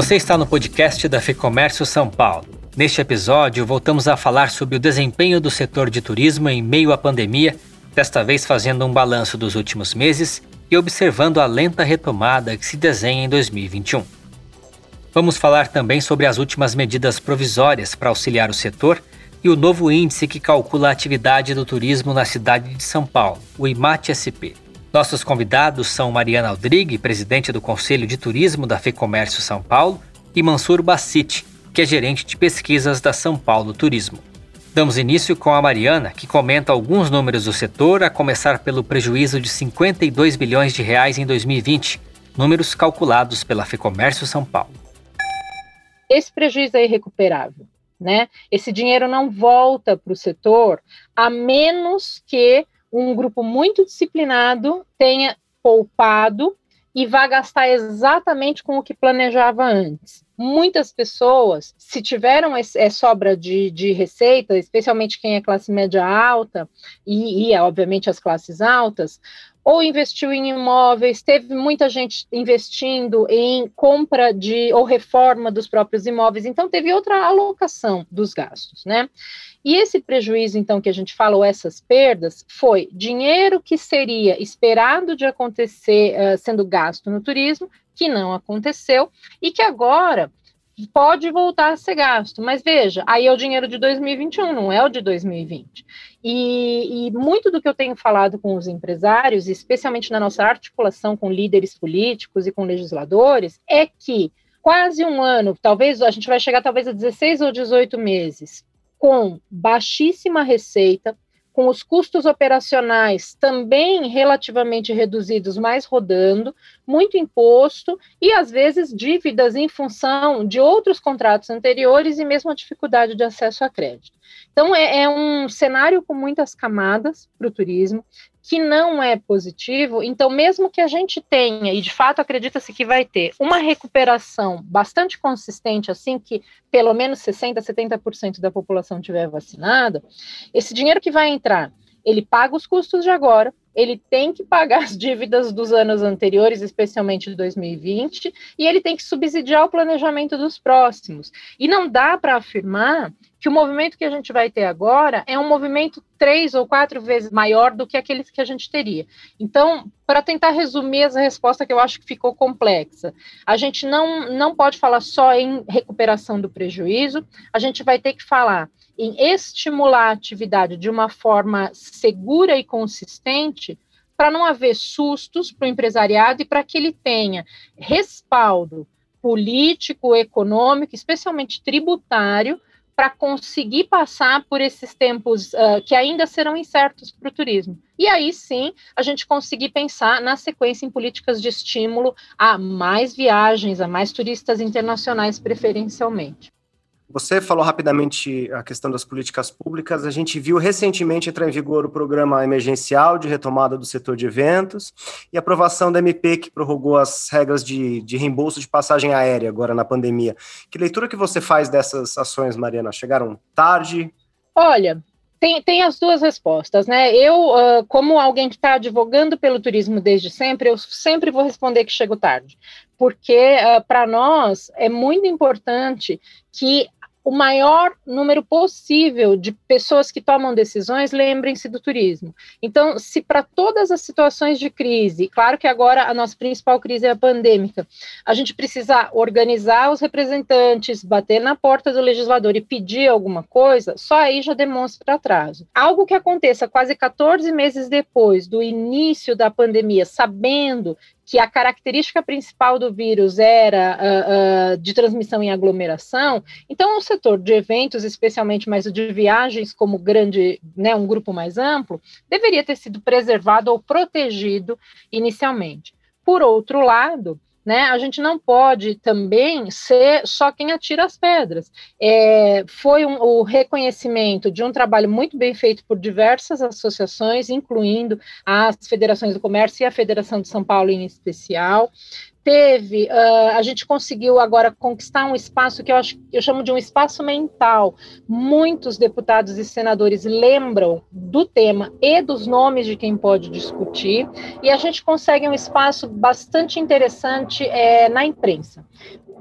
Você está no podcast da FEComércio São Paulo. Neste episódio, voltamos a falar sobre o desempenho do setor de turismo em meio à pandemia, desta vez fazendo um balanço dos últimos meses e observando a lenta retomada que se desenha em 2021. Vamos falar também sobre as últimas medidas provisórias para auxiliar o setor e o novo índice que calcula a atividade do turismo na cidade de São Paulo, o IMAT-SP. Nossos convidados são Mariana Aldrigue, presidente do Conselho de Turismo da FEComércio São Paulo, e Mansur Bassiti, que é gerente de pesquisas da São Paulo Turismo. Damos início com a Mariana, que comenta alguns números do setor, a começar pelo prejuízo de 52 bilhões de reais em 2020, números calculados pela FEComércio São Paulo. Esse prejuízo é irrecuperável, né? Esse dinheiro não volta para o setor a menos que um grupo muito disciplinado tenha poupado e vá gastar exatamente com o que planejava antes. Muitas pessoas, se tiveram é, sobra de, de receita, especialmente quem é classe média alta, e, e obviamente as classes altas, ou investiu em imóveis, teve muita gente investindo em compra de ou reforma dos próprios imóveis, então teve outra alocação dos gastos, né? E esse prejuízo, então, que a gente falou, essas perdas, foi dinheiro que seria esperado de acontecer uh, sendo gasto no turismo, que não aconteceu, e que agora pode voltar a ser gasto. Mas veja, aí é o dinheiro de 2021, não é o de 2020. E, e, muito do que eu tenho falado com os empresários, especialmente na nossa articulação com líderes políticos e com legisladores, é que quase um ano, talvez a gente vai chegar talvez a 16 ou 18 meses, com baixíssima receita, com os custos operacionais também relativamente reduzidos, mas rodando, muito imposto e às vezes dívidas em função de outros contratos anteriores e mesmo a dificuldade de acesso a crédito. Então, é, é um cenário com muitas camadas para o turismo, que não é positivo, então, mesmo que a gente tenha, e de fato acredita-se que vai ter, uma recuperação bastante consistente, assim que pelo menos 60%, 70% da população tiver vacinada, esse dinheiro que vai entrar, ele paga os custos de agora, ele tem que pagar as dívidas dos anos anteriores, especialmente de 2020, e ele tem que subsidiar o planejamento dos próximos. E não dá para afirmar que o movimento que a gente vai ter agora é um movimento três ou quatro vezes maior do que aqueles que a gente teria. Então, para tentar resumir essa resposta que eu acho que ficou complexa, a gente não, não pode falar só em recuperação do prejuízo, a gente vai ter que falar em estimular a atividade de uma forma segura e consistente para não haver sustos para o empresariado e para que ele tenha respaldo político, econômico, especialmente tributário, para conseguir passar por esses tempos uh, que ainda serão incertos para o turismo. E aí sim a gente conseguir pensar na sequência em políticas de estímulo a mais viagens, a mais turistas internacionais, preferencialmente. Você falou rapidamente a questão das políticas públicas. A gente viu recentemente entrar em vigor o programa emergencial de retomada do setor de eventos e aprovação da MP que prorrogou as regras de, de reembolso de passagem aérea agora na pandemia. Que leitura que você faz dessas ações, Mariana? Chegaram tarde? Olha, tem, tem, as duas respostas, né? Eu, como alguém que está advogando pelo turismo desde sempre, eu sempre vou responder que chego tarde, porque para nós é muito importante que o maior número possível de pessoas que tomam decisões lembrem-se do turismo. Então, se para todas as situações de crise, claro que agora a nossa principal crise é a pandêmica, a gente precisa organizar os representantes, bater na porta do legislador e pedir alguma coisa, só aí já demonstra atraso. Algo que aconteça quase 14 meses depois do início da pandemia, sabendo que a característica principal do vírus era uh, uh, de transmissão em aglomeração, então o setor de eventos, especialmente mais o de viagens, como grande, né, um grupo mais amplo, deveria ter sido preservado ou protegido inicialmente. Por outro lado, né? A gente não pode também ser só quem atira as pedras. É, foi um, o reconhecimento de um trabalho muito bem feito por diversas associações, incluindo as federações do comércio e a Federação de São Paulo em especial, teve, uh, a gente conseguiu agora conquistar um espaço que eu acho, eu chamo de um espaço mental. Muitos deputados e senadores lembram do tema e dos nomes de quem pode discutir, e a gente consegue um espaço bastante interessante é, na imprensa.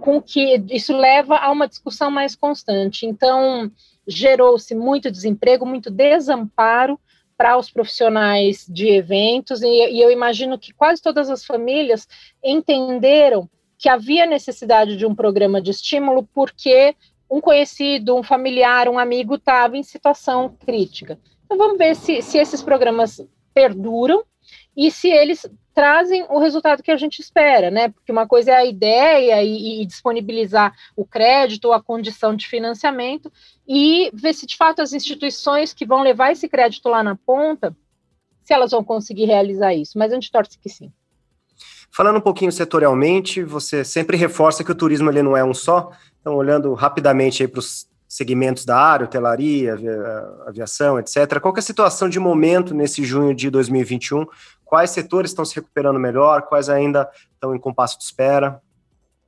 com que isso leva a uma discussão mais constante. Então, gerou-se muito desemprego, muito desamparo para os profissionais de eventos, e, e eu imagino que quase todas as famílias entenderam que havia necessidade de um programa de estímulo porque um conhecido, um familiar, um amigo estava em situação crítica. Então vamos ver se, se esses programas perduram e se eles trazem o resultado que a gente espera, né? Porque uma coisa é a ideia e, e, disponibilizar o crédito ou a condição de financiamento e ver se de fato as instituições que vão levar esse crédito lá na ponta, se elas vão conseguir realizar isso. Mas a gente torce que sim. Falando um pouquinho setorialmente, você sempre reforça que o turismo ele não é um só. Então, olhando rapidamente para os segmentos da área, hotelaria, aviação, etc. Qual é a situação de momento nesse junho de 2021? Quais setores estão se recuperando melhor? Quais ainda estão em compasso de espera?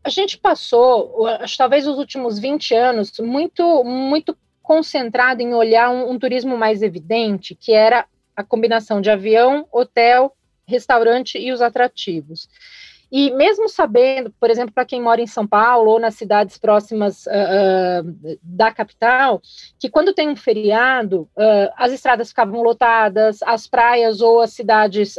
A gente passou, talvez os últimos 20 anos, muito, muito concentrado em olhar um, um turismo mais evidente, que era a combinação de avião, hotel, restaurante e os atrativos. E mesmo sabendo, por exemplo, para quem mora em São Paulo ou nas cidades próximas uh, uh, da capital, que quando tem um feriado, uh, as estradas ficavam lotadas, as praias ou as cidades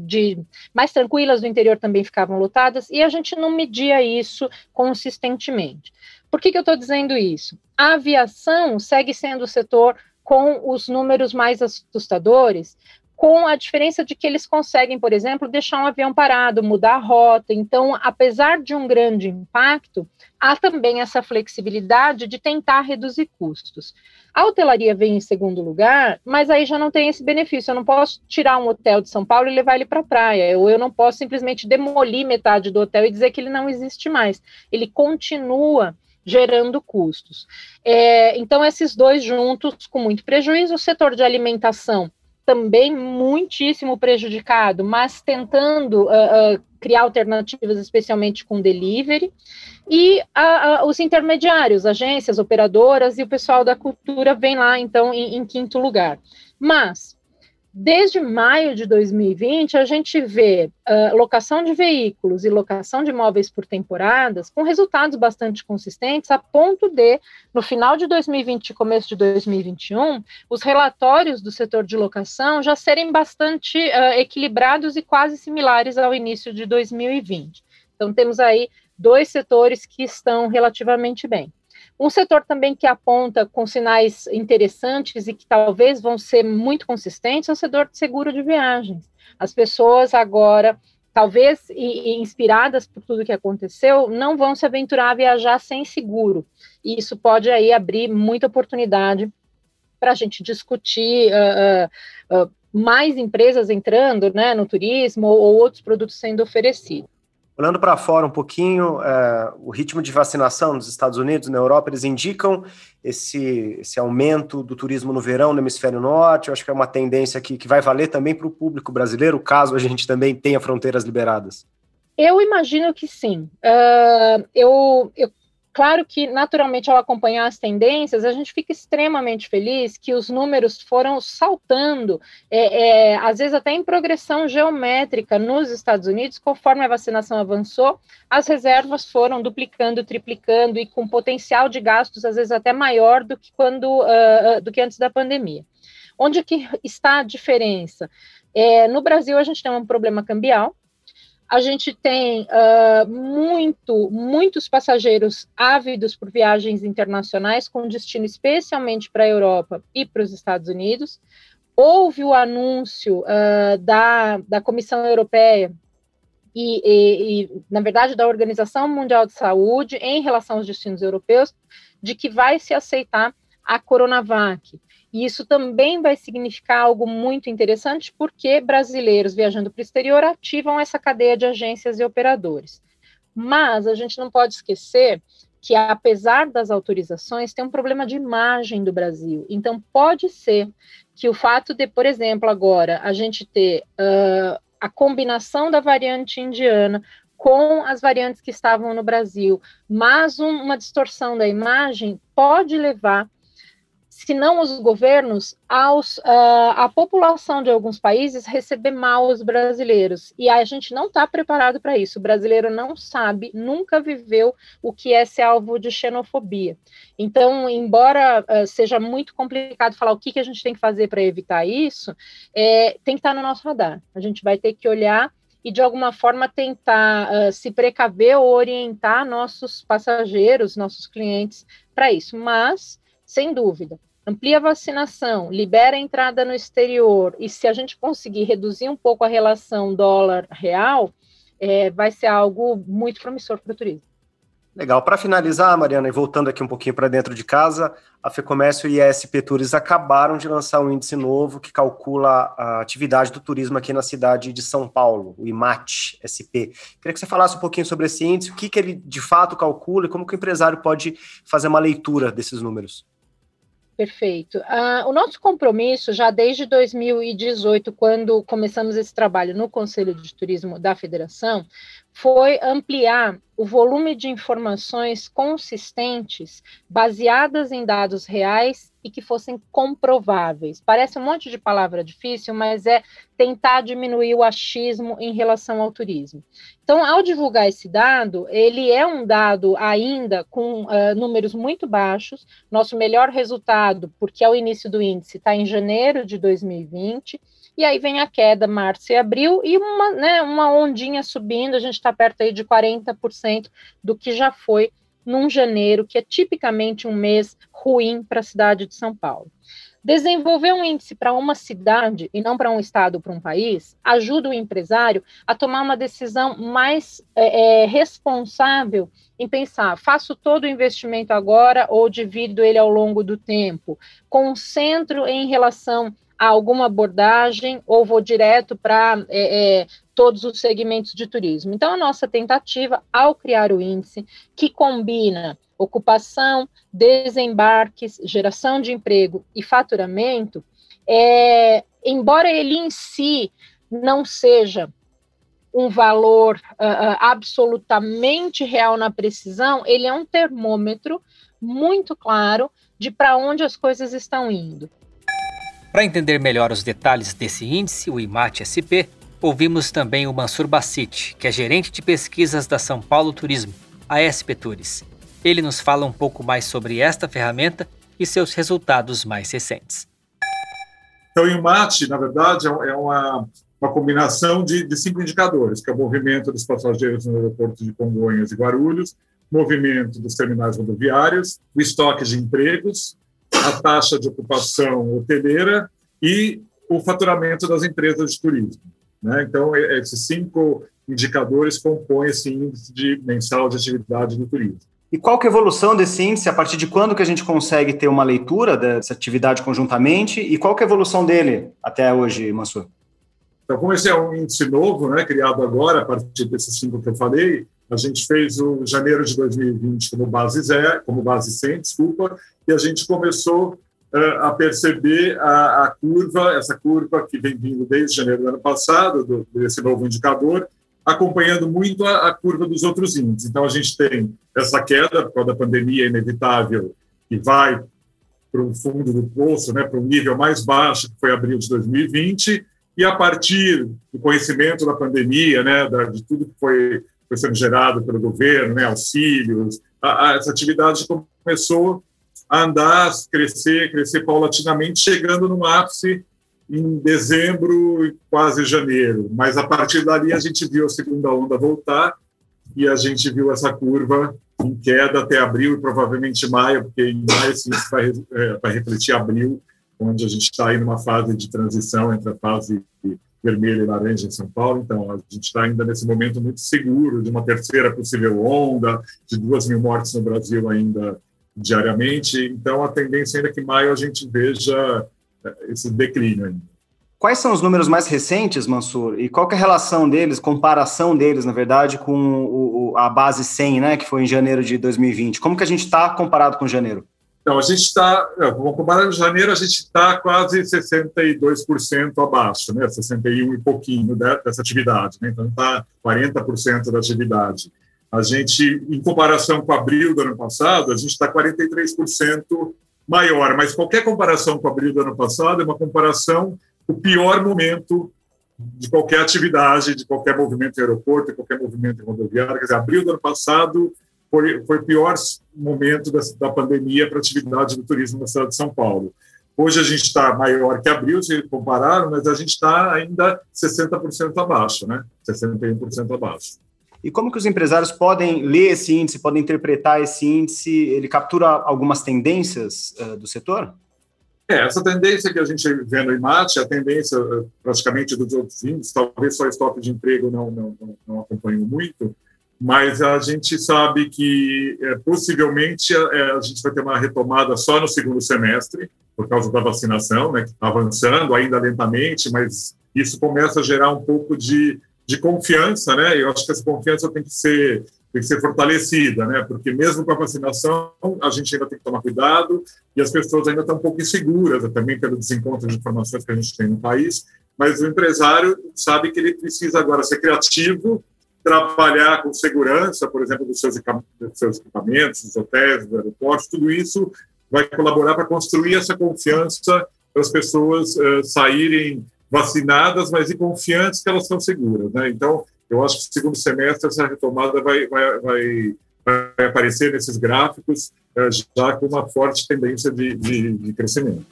de mais tranquilas do interior também ficavam lotadas, e a gente não media isso consistentemente. Por que, que eu estou dizendo isso? A aviação segue sendo o setor com os números mais assustadores, com a diferença de que eles conseguem, por exemplo, deixar um avião parado, mudar a rota. Então, apesar de um grande impacto, há também essa flexibilidade de tentar reduzir custos. A hotelaria vem em segundo lugar, mas aí já não tem esse benefício. Eu não posso tirar um hotel de São Paulo e levar ele para a praia, ou eu não posso simplesmente demolir metade do hotel e dizer que ele não existe mais. Ele continua gerando custos. É, então, esses dois juntos, com muito prejuízo, o setor de alimentação também muitíssimo prejudicado, mas tentando uh, uh, criar alternativas, especialmente com delivery, e uh, os intermediários, agências, operadoras e o pessoal da cultura vem lá, então, em, em quinto lugar. Mas Desde maio de 2020, a gente vê uh, locação de veículos e locação de imóveis por temporadas com resultados bastante consistentes, a ponto de, no final de 2020 e começo de 2021, os relatórios do setor de locação já serem bastante uh, equilibrados e quase similares ao início de 2020. Então, temos aí dois setores que estão relativamente bem. Um setor também que aponta com sinais interessantes e que talvez vão ser muito consistentes é o setor de seguro de viagens. As pessoas agora, talvez inspiradas por tudo que aconteceu, não vão se aventurar a viajar sem seguro. E isso pode aí abrir muita oportunidade para a gente discutir uh, uh, uh, mais empresas entrando né, no turismo ou, ou outros produtos sendo oferecidos. Olhando para fora um pouquinho, é, o ritmo de vacinação nos Estados Unidos, na Europa, eles indicam esse, esse aumento do turismo no verão no hemisfério norte. Eu acho que é uma tendência que, que vai valer também para o público brasileiro, caso a gente também tenha fronteiras liberadas. Eu imagino que sim. Uh, eu, eu Claro que, naturalmente, ao acompanhar as tendências, a gente fica extremamente feliz que os números foram saltando, é, é, às vezes até em progressão geométrica nos Estados Unidos, conforme a vacinação avançou, as reservas foram duplicando, triplicando e com potencial de gastos, às vezes até maior do que, quando, uh, do que antes da pandemia. Onde que está a diferença? É, no Brasil, a gente tem um problema cambial, a gente tem uh, muito, muitos passageiros ávidos por viagens internacionais, com destino especialmente para a Europa e para os Estados Unidos. Houve o anúncio uh, da, da Comissão Europeia e, e, e, na verdade, da Organização Mundial de Saúde em relação aos destinos europeus, de que vai se aceitar a Coronavac. E isso também vai significar algo muito interessante, porque brasileiros viajando para o exterior ativam essa cadeia de agências e operadores. Mas a gente não pode esquecer que, apesar das autorizações, tem um problema de imagem do Brasil. Então, pode ser que o fato de, por exemplo, agora a gente ter uh, a combinação da variante indiana com as variantes que estavam no Brasil, mas um, uma distorção da imagem pode levar se não os governos, aos, uh, a população de alguns países receber mal os brasileiros. E a gente não está preparado para isso. O brasileiro não sabe, nunca viveu o que é ser alvo de xenofobia. Então, embora uh, seja muito complicado falar o que, que a gente tem que fazer para evitar isso, é, tem que estar tá no nosso radar. A gente vai ter que olhar e de alguma forma tentar uh, se precaver ou orientar nossos passageiros, nossos clientes para isso. Mas, sem dúvida, amplia a vacinação, libera a entrada no exterior e se a gente conseguir reduzir um pouco a relação dólar-real, é, vai ser algo muito promissor para o turismo. Legal. Para finalizar, Mariana, e voltando aqui um pouquinho para dentro de casa, a FEComércio e a SP Tours acabaram de lançar um índice novo que calcula a atividade do turismo aqui na cidade de São Paulo, o IMAT SP. Queria que você falasse um pouquinho sobre esse índice, o que, que ele de fato calcula e como que o empresário pode fazer uma leitura desses números. Perfeito. Uh, o nosso compromisso, já desde 2018, quando começamos esse trabalho no Conselho de Turismo da Federação, foi ampliar o volume de informações consistentes, baseadas em dados reais e que fossem comprováveis. Parece um monte de palavra difícil, mas é tentar diminuir o achismo em relação ao turismo. Então, ao divulgar esse dado, ele é um dado ainda com uh, números muito baixos. Nosso melhor resultado, porque é o início do índice, está em janeiro de 2020 e aí vem a queda março e abril e uma, né, uma ondinha subindo, a gente está perto aí de 40% do que já foi num janeiro, que é tipicamente um mês ruim para a cidade de São Paulo. Desenvolver um índice para uma cidade e não para um estado ou para um país ajuda o empresário a tomar uma decisão mais é, é, responsável em pensar: faço todo o investimento agora ou divido ele ao longo do tempo? Concentro em relação a alguma abordagem ou vou direto para é, é, todos os segmentos de turismo. Então, a nossa tentativa, ao criar o índice, que combina ocupação, desembarques, geração de emprego e faturamento, é, embora ele em si não seja um valor uh, absolutamente real na precisão, ele é um termômetro muito claro de para onde as coisas estão indo. Para entender melhor os detalhes desse índice, o IMAT-SP, ouvimos também o Mansur Bassit, que é gerente de pesquisas da São Paulo Turismo, a SP Tours. Ele nos fala um pouco mais sobre esta ferramenta e seus resultados mais recentes. Então, o IMAT, na verdade, é, é uma, uma combinação de, de, cinco indicadores, que é o movimento dos passageiros no aeroporto de Congonhas e Guarulhos, movimento dos terminais rodoviários, o estoque de empregos, a taxa de ocupação hoteleira e o faturamento das empresas de turismo. Né? Então, esses cinco indicadores compõem esse índice de mensal de atividade do turismo. E qual que é a evolução desse índice? A partir de quando que a gente consegue ter uma leitura dessa atividade conjuntamente? E qual que é a evolução dele até hoje, Mansur? Então, como esse é um índice novo, né, criado agora, a partir desses cinco que eu falei, a gente fez o janeiro de 2020 como base zero, como base 100, desculpa, e a gente começou uh, a perceber a, a, curva, essa curva que vem vindo desde janeiro do ano passado, do, desse novo indicador, acompanhando muito a, a, curva dos outros índices. Então, a gente tem essa queda, por causa da pandemia inevitável, que vai para o fundo do poço, né, para um nível mais baixo, que foi abril de 2020, e a partir do conhecimento da pandemia, né, da, de tudo que foi foi sendo gerado pelo governo, né, auxílios, a, a, essa atividade começou a andar, crescer, crescer paulatinamente, chegando no ápice em dezembro e quase janeiro. Mas a partir dali a gente viu a segunda onda voltar e a gente viu essa curva em queda até abril e provavelmente maio, porque em maio isso vai, é, vai refletir abril, onde a gente está aí numa fase de transição entre a fase vermelho e laranja em São Paulo. Então, a gente está ainda nesse momento muito seguro de uma terceira possível onda, de duas mil mortes no Brasil ainda diariamente. Então, a tendência ainda é que maio a gente veja eh, esse declínio ainda. Quais são os números mais recentes, Mansur? E qual é a relação deles, comparação deles, na verdade, com o, a base 100, né, que foi em janeiro de 2020? Como que a gente está comparado com janeiro? Então, a gente está, é, vamos comparar em janeiro, a gente está quase 62% abaixo, né? 61 e pouquinho dessa atividade, né? Então, está 40% da atividade. A gente, em comparação com abril do ano passado, a gente está 43% maior, mas qualquer comparação com abril do ano passado é uma comparação, o pior momento de qualquer atividade, de qualquer movimento em aeroporto, de qualquer movimento em rodoviária. Quer dizer, abril do ano passado foi, foi o pior momento da, da pandemia para a atividade do turismo na cidade de São Paulo. Hoje a gente está maior que abril, se comparar, mas a gente está ainda 60% abaixo, né? 61% abaixo. E como que os empresários podem ler esse índice, podem interpretar esse índice? Ele captura algumas tendências uh, do setor? É, essa tendência que a gente vê no IMAT, a tendência eh, praticamente dos outros índices, talvez só estoque de emprego não, não, não, não acompanhe muito, mas a gente sabe que é, possivelmente é, a gente vai ter uma retomada só no segundo semestre, por causa da vacinação, né, que está avançando ainda lentamente, mas isso começa a gerar um pouco de, de confiança, né? Eu acho que essa confiança tem que ser tem que ser fortalecida, né? Porque mesmo com a vacinação, a gente ainda tem que tomar cuidado e as pessoas ainda estão um pouco inseguras, também pelo desencontro de informações que a gente tem no país. Mas o empresário sabe que ele precisa agora ser criativo, trabalhar com segurança, por exemplo, dos seus, dos seus equipamentos, dos hotéis, dos aeroportos, tudo isso vai colaborar para construir essa confiança para as pessoas uh, saírem vacinadas, mas e confiantes que elas estão seguras. Né? Então, eu acho que no segundo semestre essa retomada vai, vai, vai, vai aparecer nesses gráficos eh, já com uma forte tendência de, de, de crescimento.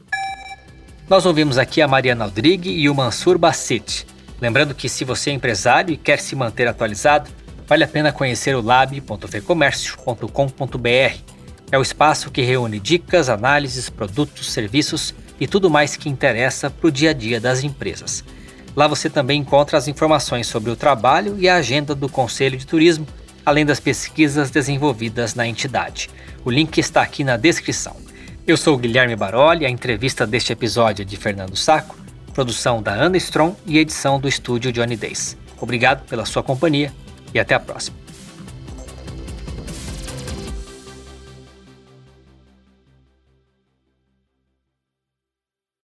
Nós ouvimos aqui a Mariana Aldrigue e o Mansur Bassit. Lembrando que se você é empresário e quer se manter atualizado, vale a pena conhecer o lab.fecomércio.com.br. É o espaço que reúne dicas, análises, produtos, serviços e tudo mais que interessa para o dia a dia das empresas. Lá você também encontra as informações sobre o trabalho e a agenda do Conselho de Turismo, além das pesquisas desenvolvidas na entidade. O link está aqui na descrição. Eu sou Guilherme Baroli, a entrevista deste episódio é de Fernando Saco, produção da Ana Strom e edição do estúdio Johnny Days. Obrigado pela sua companhia e até a próxima.